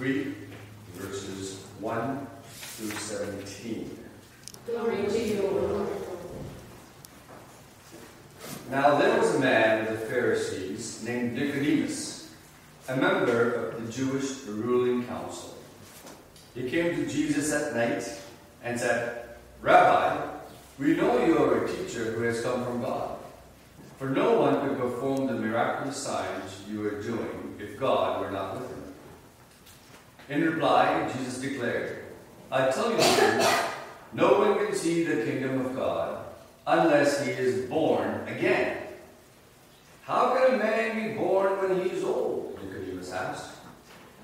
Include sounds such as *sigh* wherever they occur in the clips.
3, verses 1 through 17. Glory to you, Lord. Now there was a man of the Pharisees named Nicodemus, a member of the Jewish ruling council. He came to Jesus at night and said, Rabbi, we know you are a teacher who has come from God. For no one could perform the miraculous signs you are doing if God were not with him. In reply, Jesus declared, I tell you the truth, no one can see the kingdom of God unless he is born again. How can a man be born when he is old? Nicodemus asked.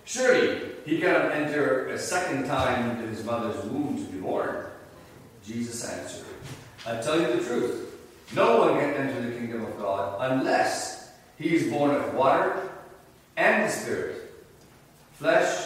Surely he cannot enter a second time into his mother's womb to be born. Jesus answered, I tell you the truth. No one can enter the kingdom of God unless he is born of water and the Spirit. Flesh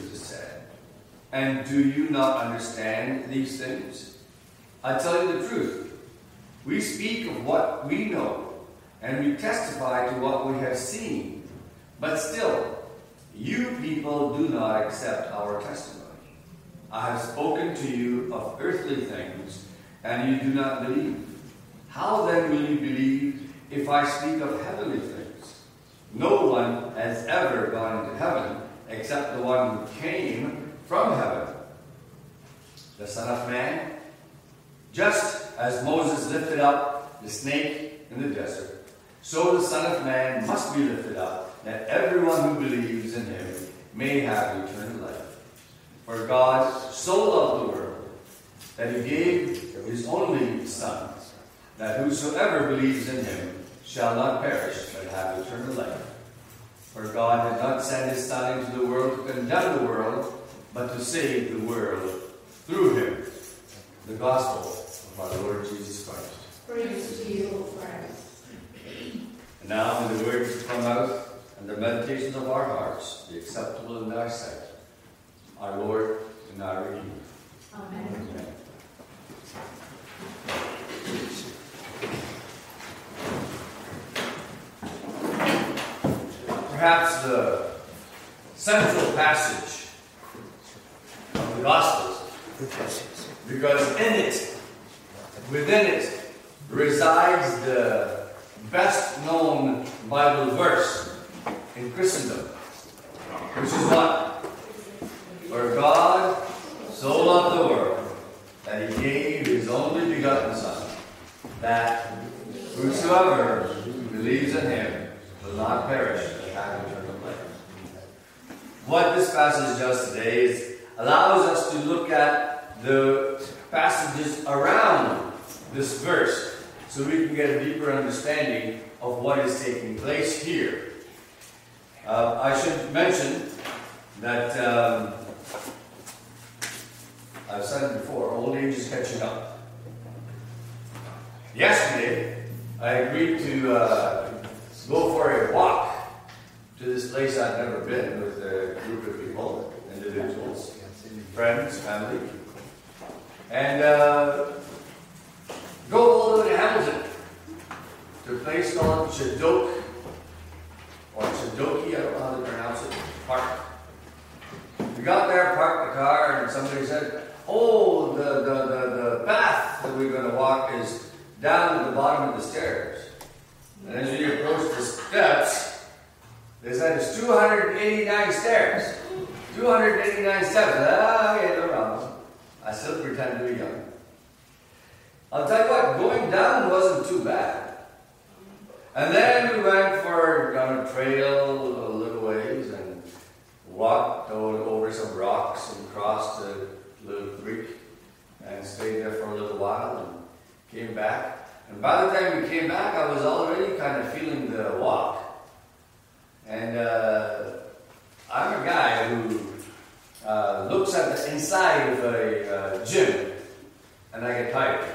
And do you not understand these things? I tell you the truth. We speak of what we know, and we testify to what we have seen. But still, you people do not accept our testimony. I have spoken to you of earthly things, and you do not believe. How then will you believe if I speak of heavenly things? No one has ever gone into heaven except the one who came from heaven, the Son of Man. Just as Moses lifted up the snake in the desert, so the Son of Man must be lifted up, that everyone who believes in him may have eternal life. For God so loved the world that he gave his only Son, that whosoever believes in him shall not perish, but have eternal life. For God did not send his Son into the world to condemn the world, but to save the world through him. The gospel of our Lord Jesus Christ. Praise to you, Christ. And now may the words of our mouth and the meditations of our hearts be acceptable in thy sight, our Lord and our Redeemer. Amen. Amen. Perhaps the central passage Gospels, because in it, within it, resides the best known Bible verse in Christendom, which is what? For God so loved the world that he gave his only begotten Son, that whosoever believes in him will not perish but have eternal life. What this passage does today is allows us to look at the passages around this verse so we can get a deeper understanding of what is taking place here. Uh, I should mention that um, I've said it before, old age is catching up. Yesterday, I agreed to uh, go for a walk to this place I've never been with a group of people, individuals, friends, family, and uh, go all the way to Hamilton to a place called Chadok or Chadoki, I don't know how to pronounce it, park. We got there, parked the car, and somebody said, Oh, the, the, the, the path that we're going to walk is down to the bottom of the stairs. And as we approached the steps, they said it's 289 stairs. 289 steps. Ah, okay, no problem. I still pretend to be young. I'll tell you what, going down wasn't too bad. And then we went for on a trail a little ways and walked over, some rocks and crossed a little creek and stayed there for a little while and came back. And by the time we came back, I was already kind of feeling the walk. And uh, I'm a guy who, uh, looks at the inside of a uh, gym, and I get tired.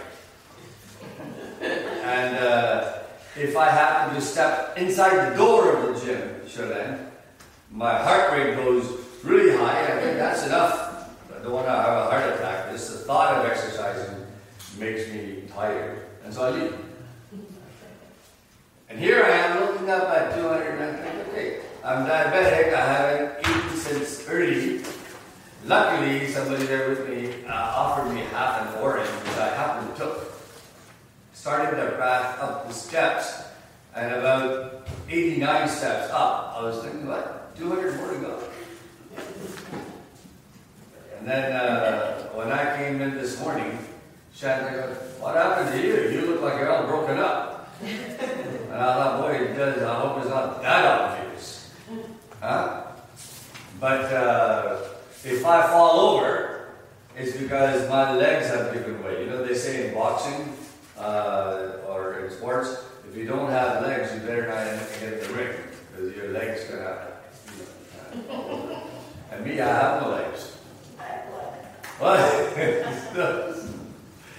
*laughs* and uh, if I happen to step inside the door of the gym, sure then, my heart rate goes really high. I think that's enough. I don't want to have a heart attack. Just the thought of exercising makes me tired, and so I leave. And here I am looking up at 200 and I think, okay, I'm diabetic. I haven't eaten since early. Luckily, somebody there with me uh, offered me half an orange, which I happily took. Started the path up the steps, and about 89 steps up, I was thinking, what? 200 more to go. And then uh, when I came in this morning, Shannon goes, What happened to you? You look like you're all broken up. and I thought, boy, it does. I hope it's not that obvious. Huh? But uh, if I fall over, it's because my legs have given way. You know, they say in boxing uh, or in sports, if you don't have legs, you better not get the ring because your legs gonna. You know, and me, I have no legs. What? *laughs*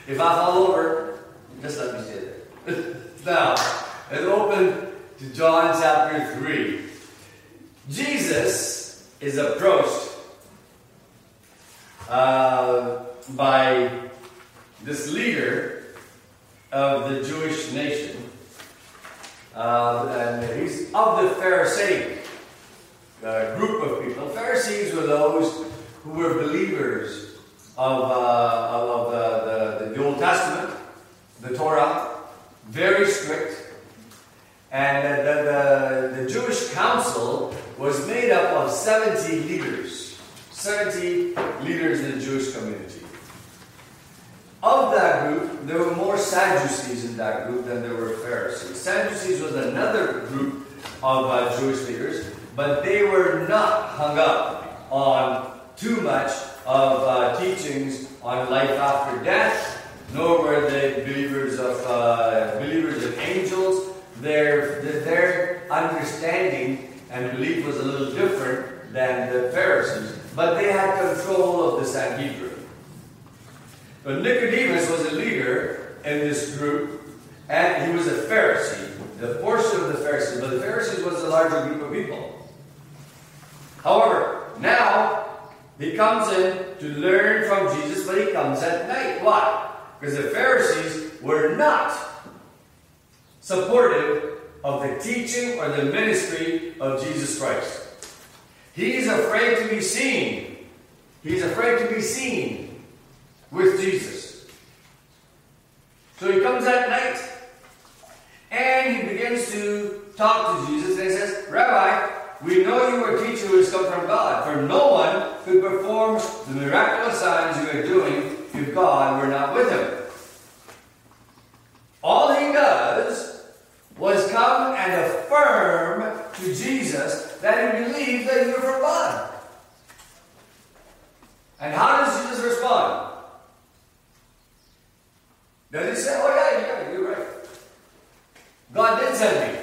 if I fall over, just let me stay there. *laughs* now, let's open to John chapter 3. Jesus is approached uh, by this leader of the Jewish nation. Uh, and he's of the Pharisee uh, group of people. Pharisees were those who were believers of, uh, of the, the, the Old Testament, the Torah, very strict. And the, the, the, Jewish council was made up of 70 leaders. 70 leaders in the Jewish community. Of that group, there were more Sadducees in that group than there were Pharisees. Sadducees was another group of uh, Jewish leaders, but they were not hung up on too much of uh, teachings on life after death, nor were they believers of uh, believers of angels. Their, their understanding and belief was a little different than the Pharisees, but they had control of the Sanhedrin. But Nicodemus was a leader in this group, and he was a Pharisee, the portion of the Pharisees, but the Pharisees was a larger group of people. However, now he comes in to learn from Jesus, but he comes at night. Why? Because the Pharisees were not supportive of the teaching or the ministry of Jesus Christ. He's afraid to be seen. He's afraid to be seen with Jesus. So he comes at night and he begins to talk to Jesus and he says, Rabbi, we know you are a teacher who has come from God, for no one could perform the miraculous signs you are doing if God were not with him. All he does was come and affirm to Jesus that he believed that you were from God. And how does Jesus respond? Does he say, Oh, yeah, yeah, you're right. God did send me.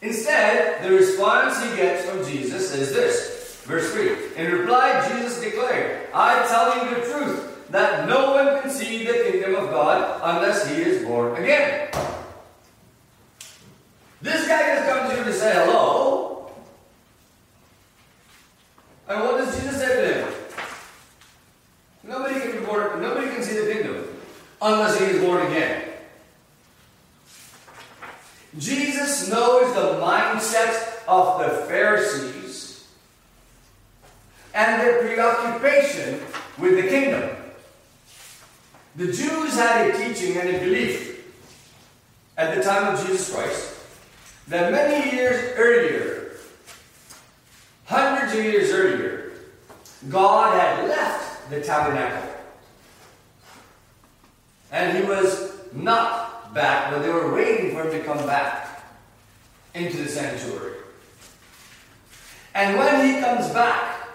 Instead, the response he gets from Jesus is this. Verse 3. In reply, Jesus declared, I tell you the truth, that no one can see the kingdom of God unless he is born again. This guy just comes here to say hello. And what does Jesus say to him? Nobody can be born, nobody can see the kingdom unless he is born again. Jesus knows the mindset of the Pharisees and their preoccupation with the kingdom. The Jews had a teaching and a belief at the time of Jesus Christ that many years earlier, hundreds of years earlier, God had left the tabernacle. And he was not back, but they were waiting for him to come back into the sanctuary. And when he comes back,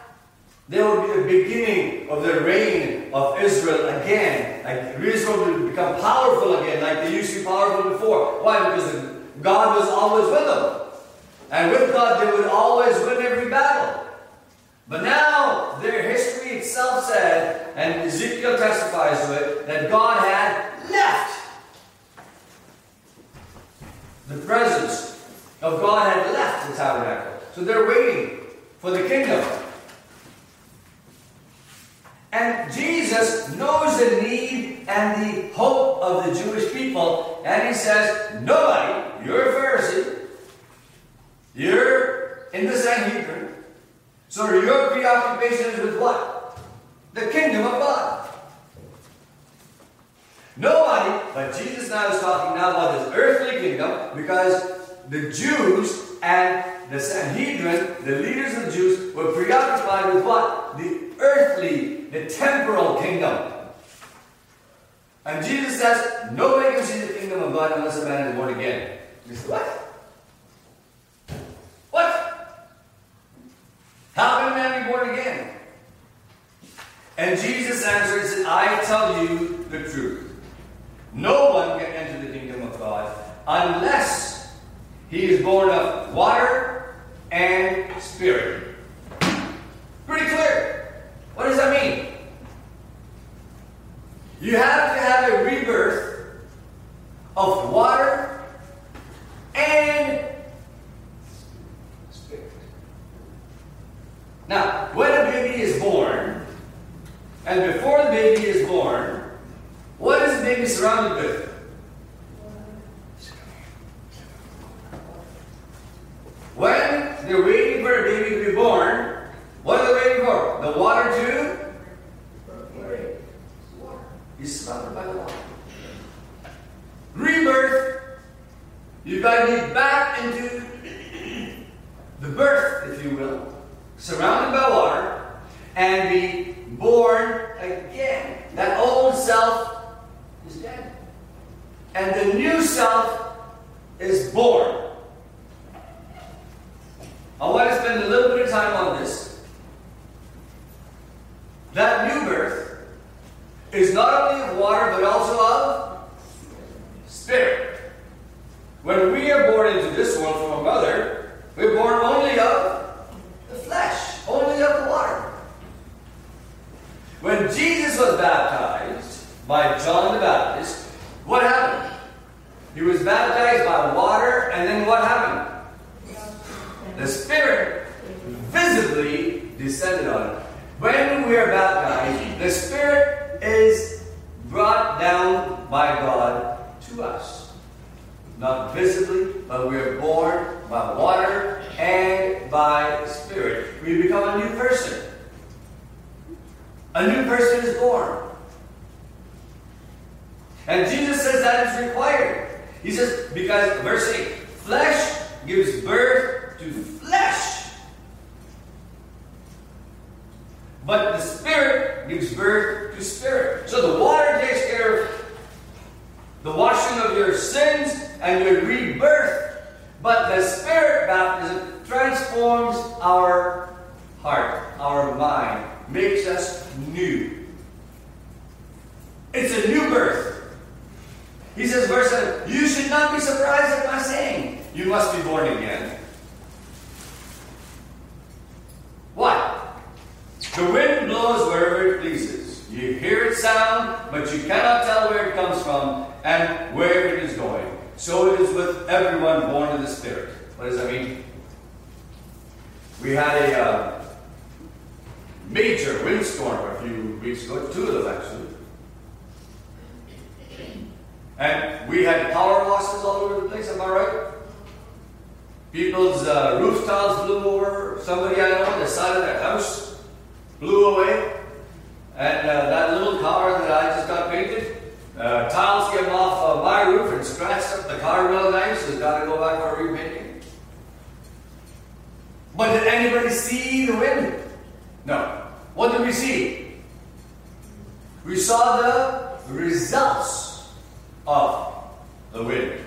there will be the beginning of the reign of Israel again. Like Israel will become powerful again, like they used to be powerful before. Why? Because God was always with them. And with God, they would always win every battle. But now their history itself said, and Ezekiel testifies to it, that God had left. The presence of God had left the tabernacle. So they're waiting for the kingdom. And Jesus knows the need and the hope of the Jewish people, and he says, Nobody, you're a Pharisee, you're in the Sanhedrin, so your preoccupation is with what? The kingdom of God. Nobody, but Jesus now is talking now about this earthly kingdom because the Jews and the Sanhedrin, the leaders of the Jews, were preoccupied with what? The earthly, the temporal kingdom. And Jesus says, nobody can see the kingdom of God unless a man is born again. You say, what? What? How can a man be born again? And Jesus answers, I tell you the truth. No one can enter the kingdom of God unless he is born of water and spirit. Pretty clear. What does that mean? You have to have a rebirth of water and spirit. Now, when a baby is born, and before the baby is born, what is the baby surrounded with? When they're waiting for a baby to be born, what are they waiting for? The water to? He's surrounded by the water. Rebirth. You've got to be back into the birth, if you will, surrounded by water, and be born again. That old self. And the new self is born. I want to spend a little bit of time on this. That new birth is not only of water but also of spirit. When we are born into this world from a mother, we're born only of the flesh, only of the water. When Jesus was baptized by John the Baptist, what happened? He was baptized by water, and then what happened? The Spirit visibly descended on him. When we are baptized, the Spirit is brought down by God to us. Not visibly, but we are born by water and by Spirit. We become a new person. A new person is born. And Jesus says that is required. He says, because, verse 8, flesh gives birth to flesh. But the Spirit gives birth to spirit. So the water takes care of the washing of your sins and your rebirth. But the Spirit baptism transforms our heart, our mind, makes us new. It's a new birth. He says, verse 7, You should not be surprised at my saying, You must be born again. What? The wind blows wherever it pleases. You hear its sound, but you cannot tell where it comes from and where it is going. So it is with everyone born of the Spirit. What does that mean? We had a uh, major windstorm a few weeks ago, two of them actually. And we had power losses all over the place, am I right? People's uh, roof tiles blew over. Somebody I know on the side of their house blew away. And uh, that little car that I just got painted, uh, tiles came off uh, my roof and scratched up the car real nice. So It's got to go back for repainting. But did anybody see the wind? No. What did we see? We saw the results of the wind.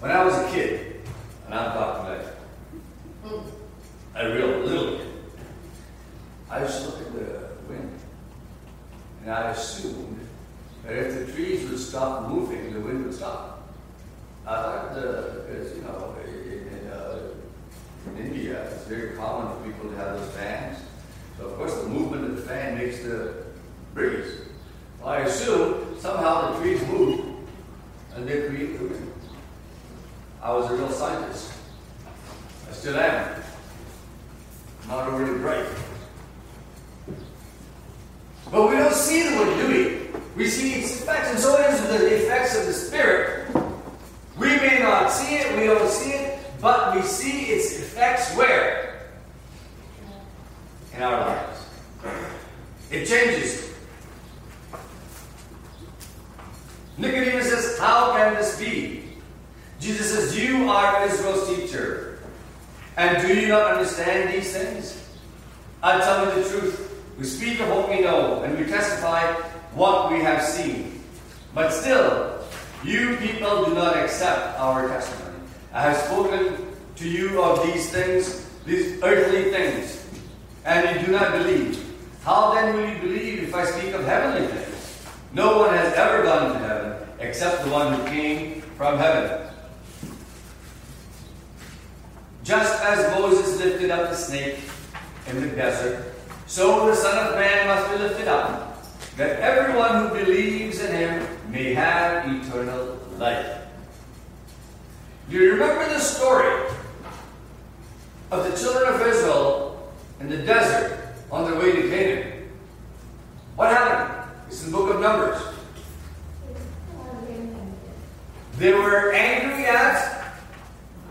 When I was a kid, and I'm talking like a real little kid, I used to look at the wind, and I assumed that if the trees would stop moving, the wind would stop. I thought, because, you know, in, in, uh, in India, it's very common for people to have those fans. So of course the movement of the fan makes the breeze. Well, I assume somehow the trees move and they create the wind. I was a real scientist. I still am. Not overly bright. But we don't see the wind, do we? We see its effects, and so it is with the effects of the Spirit. We may not see it, we don't see it, but we see its effects where? In our lives. It changes. Nicodemus says, How can this be? Jesus says, You are Israel's teacher. And do you not understand these things? I tell you the truth. We speak of what we know, and we testify what we have seen. But still, you people do not accept our testimony. I have spoken to you of these things, these earthly things, you do not believe. How then will you believe if I speak of heavenly things? No one has ever gone to heaven except the one who came from heaven. Just as Moses lifted up the snake in the desert, so the Son of Man must be lifted up, that everyone who believes in him may have eternal life. Do you remember the story of the children of Israel in the desert on their way to Canaan? What happened? It's in the book of Numbers. They were angry at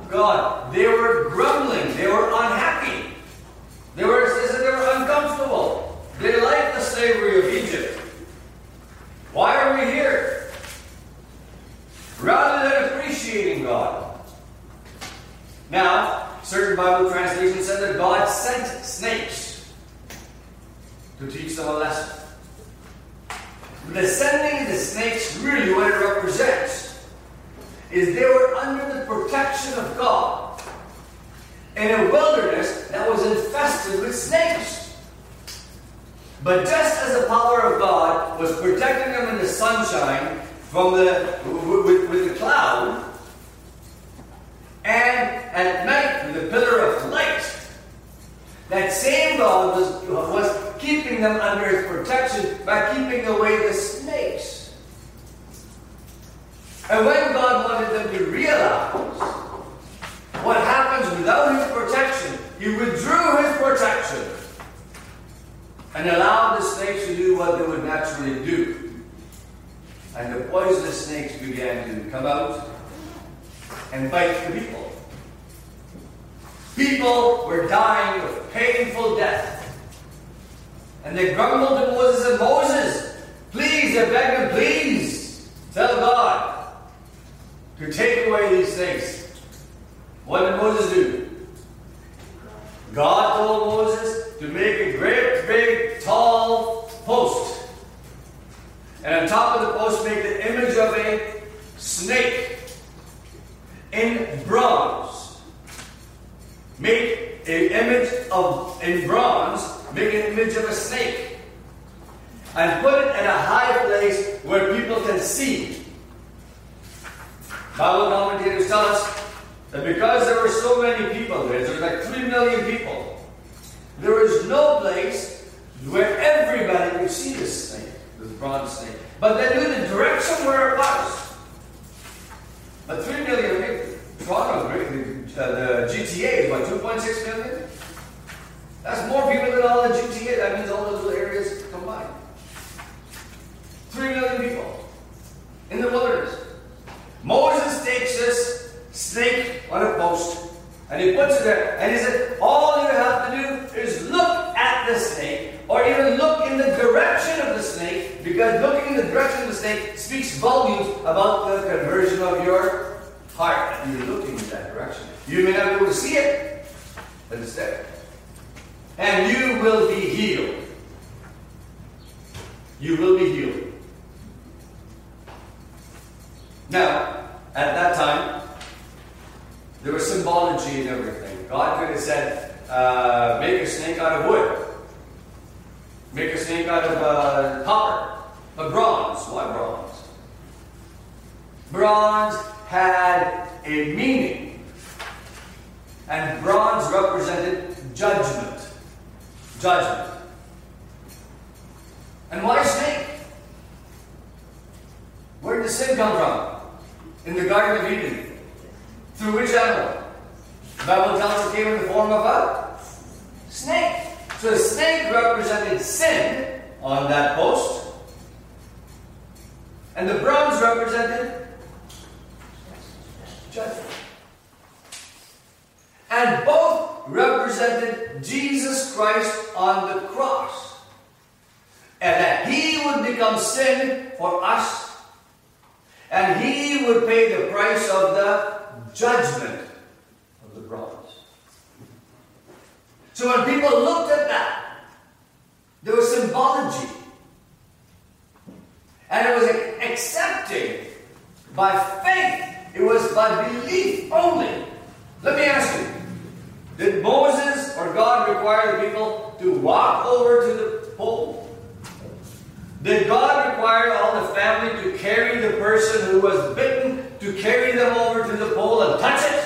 God. They were grumbling. They were unhappy. They were, says they were uncomfortable. They liked the slavery of Egypt. Why are we here? Rather than appreciating God. Now, certain Bible translations said that God sent snakes to teach them a lesson. The sending of the snakes, really what it represents, is they were under the protection of God in a wilderness that was infested with snakes. But just as the power of God was protecting them in the sunshine from the with, with the cloud, and at night pillar of light, that same God was, was keeping them under his protection by keeping away the snakes. And when God wanted them to realize what happens without his protection, he withdrew his protection and allowed the snakes to do what they would naturally do. And the poisonous snakes began to come out and bite the people. People were dying of painful death. And they grumbled to Moses and Moses, please, they begged him, please, tell God to take away these things. What did Moses do? God told Moses to make a great, big, tall post. And on top of the post, make the image of a snake in bronze. Make an image of in bronze, make an image of a snake. And put it at a high place where people can see. Bible commentators tell us that because there were so many people there, there were like three million people, there was no place where everybody could see this snake, this bronze snake. But they knew the direction where it was. But three million people, Toronto, uh, Uh, the GTA is what, 2.6 million? That's more people than all the GTA. That means all those little areas combined. Three million people in the wilderness. Moses takes this snake on a post and he puts it there. And he said, All you have to do is look at the snake or even look in the direction of the snake because looking in the direction of the snake speaks volumes about the conversion of your heart. You're looking in that direction. You may not be able to see it, but it's there. And you will be healed. You will be healed. Now, at that time, there was symbology in everything. God could have said, uh, make a snake out of wood. Make a snake out of uh, copper. But bronze. Why bronze? Bronze had a meaning and bronze represented judgment. Judgment. And why snake? Where did the sin come from? In the Garden of Eden. Through which animal? The Bible tells us came in the form of a snake. So the snake represented sin on that post. And the bronze represented judgment. And both represented Jesus Christ on the cross. And that he would become sin for us. And he would pay the price of the judgment of the bronze. So when people looked at that, there was symbology. And it was accepting by faith. It was by belief only. Let me ask you Did Moses or God require the people to walk over to the pole? Did God require all the family to carry the person who was bitten, to carry them over to the pole and touch it?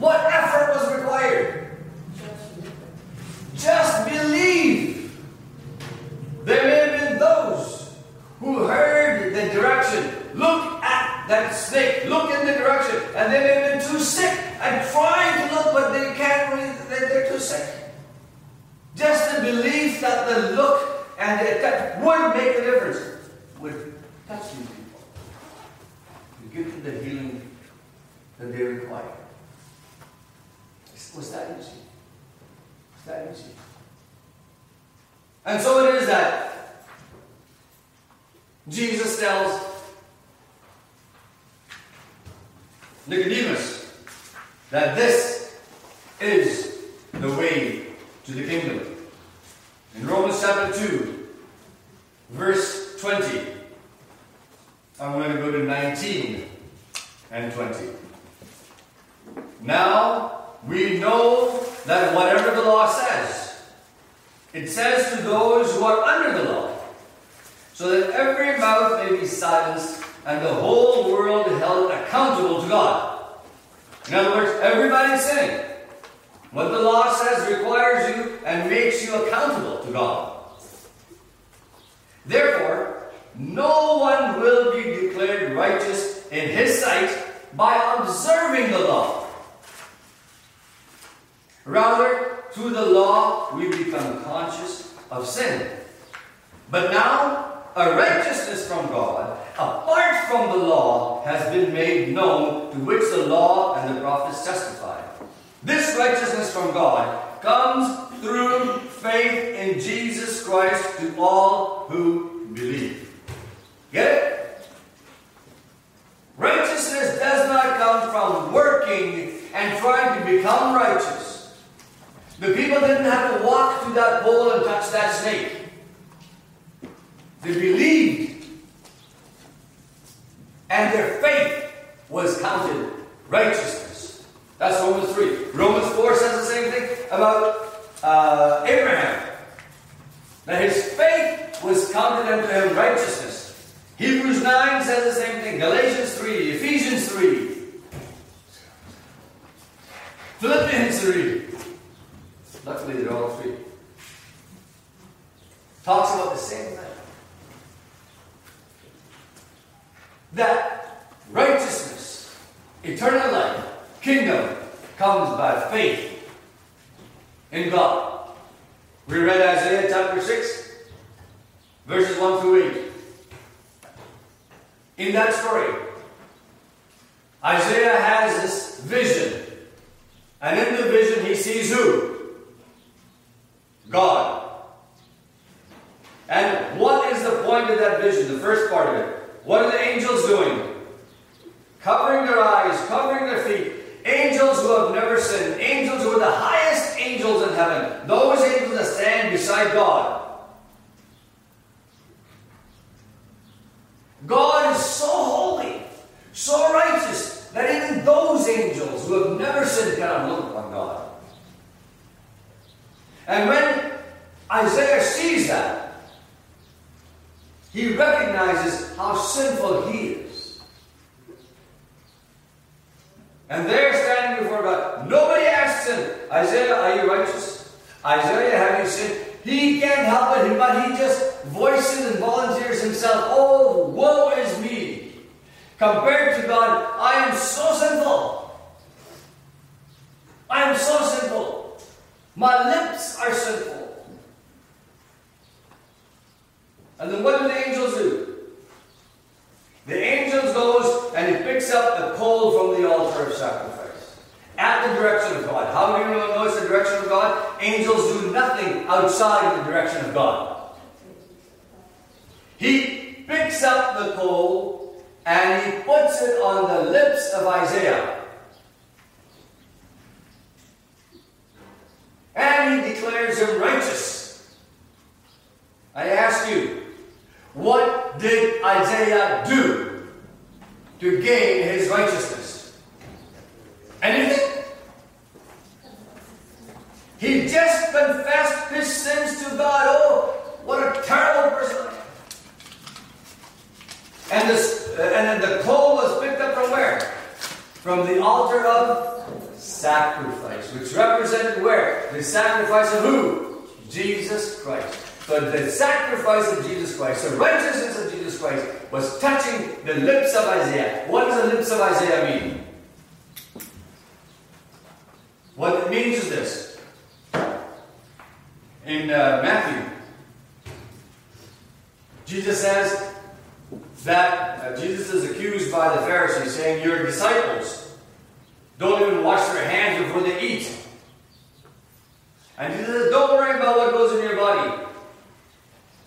What effort was required? Just believe. There may have been those who heard the direction. Look at that snake. Look in the direction. And they may have been too sick and trying to look, but they can't really, they're too sick. Just the belief that the look and the touch would make a difference would touch these people. To give them the healing that they require. Was that easy? Was that easy? And so it is that Jesus tells Nicodemus that this is the way to the kingdom. In Romans chapter 2, verse 20, I'm going to go to 19 and 20. Now we know that whatever the law says, it says to those who are under the law, so that every mouth may be silenced and the whole world held accountable to God. In other words, everybody's sinning. What the law says requires you and makes you accountable to God. Therefore, no one will be declared righteous in his sight by observing the law. Rather, through the law, we become conscious of sin. But now, a righteousness from God, apart from the law, has been made known, to which the law and the prophets testify. This righteousness from God comes through faith in Jesus Christ to all who believe. Get it? Righteousness does not come from working and trying to become righteous. The people didn't have to walk to that pole and touch that snake. They believed. And their faith was counted righteousness. That's Romans 3. Romans 4 says the same thing about uh, Abraham. That his faith was counted unto him righteousness. Hebrews 9 says the same thing. Galatians 3. Ephesians 3. Philippians 3. Luckily, they're all three. Talks about the same thing. That righteousness, eternal life, kingdom comes by faith in God. We read Isaiah chapter 6, verses 1 through 8. In that story, Isaiah has this vision. And in the vision, he sees who? God. And what is the point of that vision? The first part of it. What are the angels doing? Covering their eyes, covering their feet. Angels who have never sinned. Angels who are the highest angels in heaven. Those angels that stand beside God. God is so holy, so righteous, that even those angels who have never sinned cannot look upon God. And when Isaiah sees that, he recognizes how sinful he is. And there, standing before God, nobody asks him, Isaiah, are you righteous? Isaiah, have you sinned? He can't help it, but he just voices and volunteers himself. Oh, woe is me! Compared to God, I am so sinful. I am so sinful. My lips are sinful. And then what do the angels do? The angels goes and he picks up the coal from the altar of sacrifice at the direction of God. How do you know it's the direction of God? Angels do nothing outside the direction of God. He picks up the coal and he puts it on the lips of Isaiah. And he declares him righteous. I ask you, what did Isaiah do to gain his righteousness? Anything? He just confessed his sins to God. Oh, what a terrible person And, this, uh, and then the coal was picked up from where? From the altar of sacrifice, which represented where? The sacrifice of who? Jesus Christ. So the sacrifice of Jesus Christ, the righteousness of Jesus Christ, was touching the lips of Isaiah. What does the lips of Isaiah mean? What it means is this. In uh, Matthew, Jesus says that uh, Jesus is accused by the Pharisees, saying, Your disciples don't even wash their hands before they eat. And Jesus says, Don't worry about what goes in your body.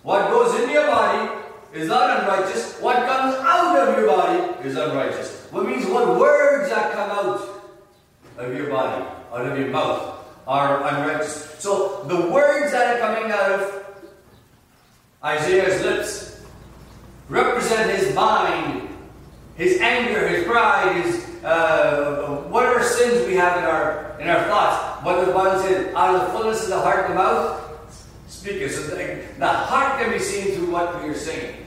What goes in your body is not unrighteous. What comes out of your body is unrighteous. What means what words that come out of your body, out of your mouth, are unrighteous. So the words that are coming out of Isaiah's lips represent his mind, his anger, his pride, his uh, whatever sins we have in our in our thoughts. What the Bible says, out of the fullness of the heart, the mouth speaking. So the, the heart can be seen through what we are singing.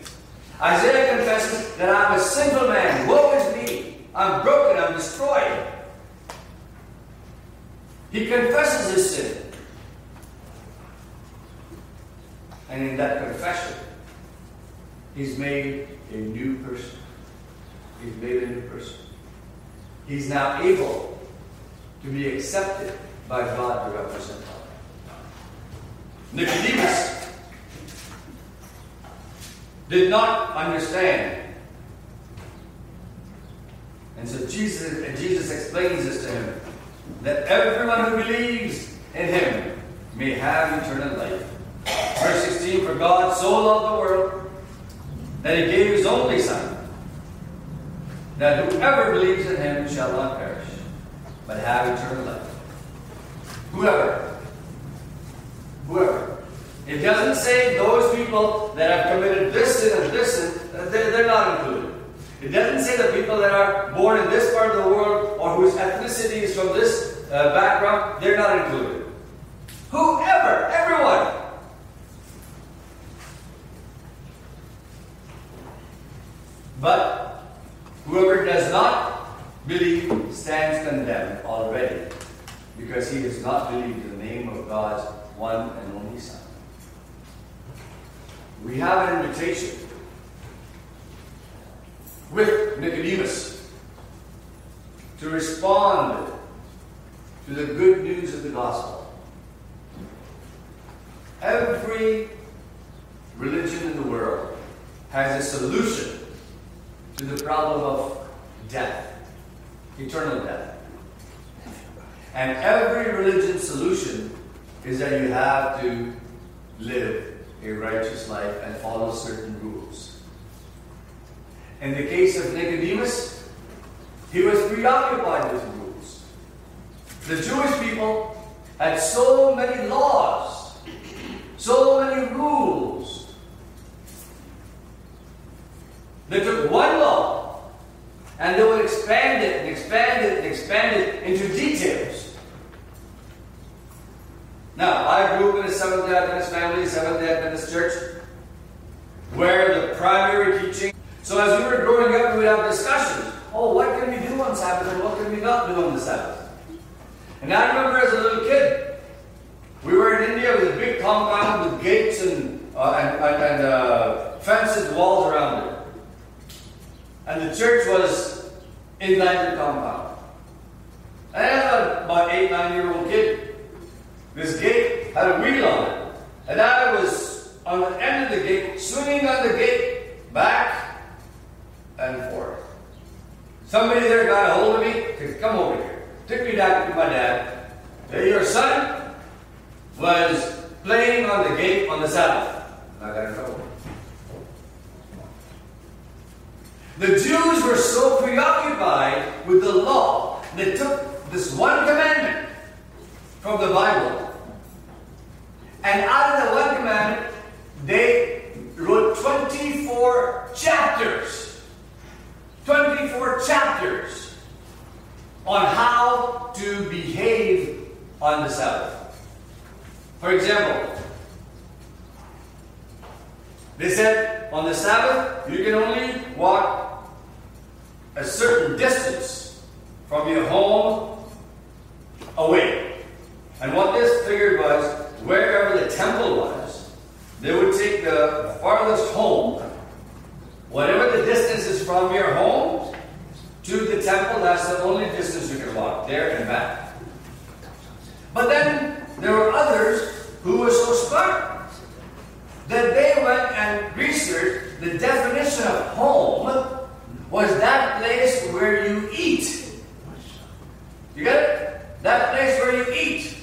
Isaiah confesses that I'm a sinful man. Woe is me. I'm broken. I'm destroyed. He confesses his sin. And in that confession, he's made a new person. He's made a new person. He's now able to be accepted by God to represent God. Nicodemus did not understand. And so Jesus, and Jesus explains this to him that everyone who believes in him may have eternal life. Verse 16 For God so loved the world that he gave his only Son, that whoever believes in him shall not perish, but have eternal life. Whoever. Whoever. It doesn't say those people that have committed this sin and this sin, they're, not included. It doesn't say the people that are born in this part of the world or whose ethnicity is from this uh, background, they're not included. Whoever, everyone. But whoever does not believe stands condemned already because he has not believed the name of God's one and only Son. We have an invitation with Nicodemus to respond to the good news of the gospel. Every religion in the world has a solution to the problem of death, eternal death. And every religion's solution is that you have to live a righteous life and follow certain rules. In the case of Nicodemus, he was preoccupied with rules. The Jewish people had so many laws, so many rules. They took one law and they would expand it and expand it and expand it into details. Now, I grew up in a Seventh day Adventist family, Seventh day Adventist church, where the primary teaching. So, as we were growing up, we would have discussions. Oh, what can we do on Sabbath and what can we not do on the Sabbath? And I remember as a little kid, We were in India with a big compound with gates and, uh, and, and, uh, fences, walls around it. And the church was inside the compound. And I had about eight, nine year old kid. This gate had a wheel on it. And I was on the end of the gate, swinging on the gate, back and forth. Somebody there got a hold of me, said, come over here. Took me down to my dad. Your son was playing on the gate on the Sabbath. And I got in trouble. The Jews were so preoccupied with the law, they took this one commandment from the Bible. And out of the one commandment, they wrote 24 chapters. 24 chapters on how to behave on the Sabbath. For example, they said on the Sabbath you can only walk a certain distance from your home away. And what this figured was wherever the temple was, they would take the farthest home, whatever the distance is from your home to the temple, that's the only distance you can walk, there and back. But then there were others who were so smart that they went and researched the definition of home was that place where you eat. You get it? That place where you eat.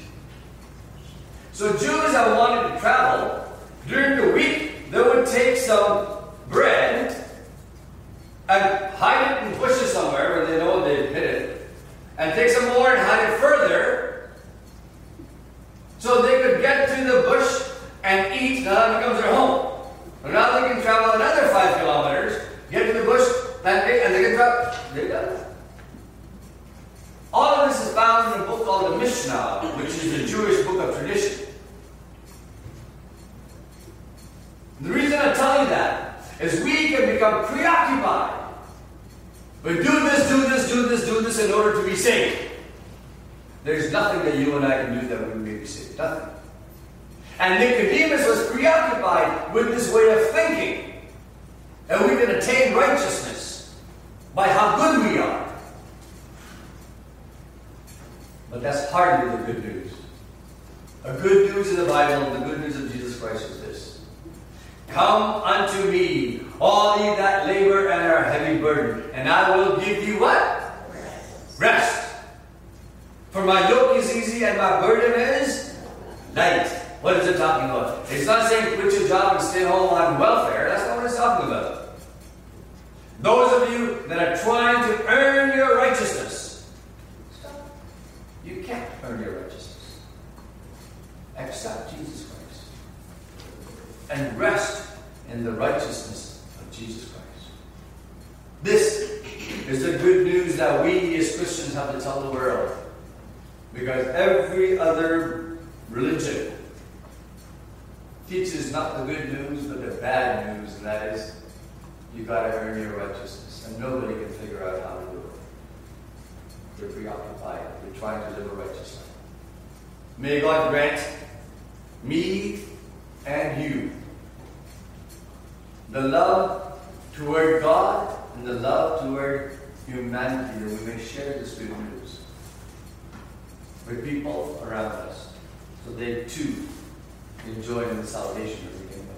So Jews that wanted to travel, during the week, they would take some bread and hide it in bushes somewhere where they know they'd hid it, and take some more and hide it further, so they could get to the bush and eat. Now that becomes their home. But now they can travel another five kilometers, get to the bush, and they, and can travel. They. All of this is found in a book called the Mishnah, which is the Jewish book of tradition. The reason I tell you that is we can become preoccupied. We do this, do this, do this, do this in order to be saved. There's nothing that you and I can do that we may be saved. Nothing. And Nicodemus was preoccupied with this way of thinking. And we can attain righteousness by how good we are. But that's hardly the good news. A good news in the Bible, the good news of Jesus Christ is this. Come unto me, all ye that labor and are heavy burdened, and I will give you what? Rest. Rest. For my yoke is easy and my burden is light. What is it talking about? It's not saying quit your job and stay home on welfare. That's not what it's talking about. Those of you that are trying to earn your righteousness, stop. You can't earn your righteousness. Accept Jesus Christ and rest in the righteousness of Jesus Christ. This is the good news that we as Christians have to tell the world. Because every other religion teaches not the good news, but the bad news, that is you got to earn your righteousness. And nobody can figure out how to do it. They're preoccupied. They're trying to live a righteous life. May God grant me and you the love toward God and the love toward humanity that we may share this good news with people around us so they too enjoy the salvation of the kingdom.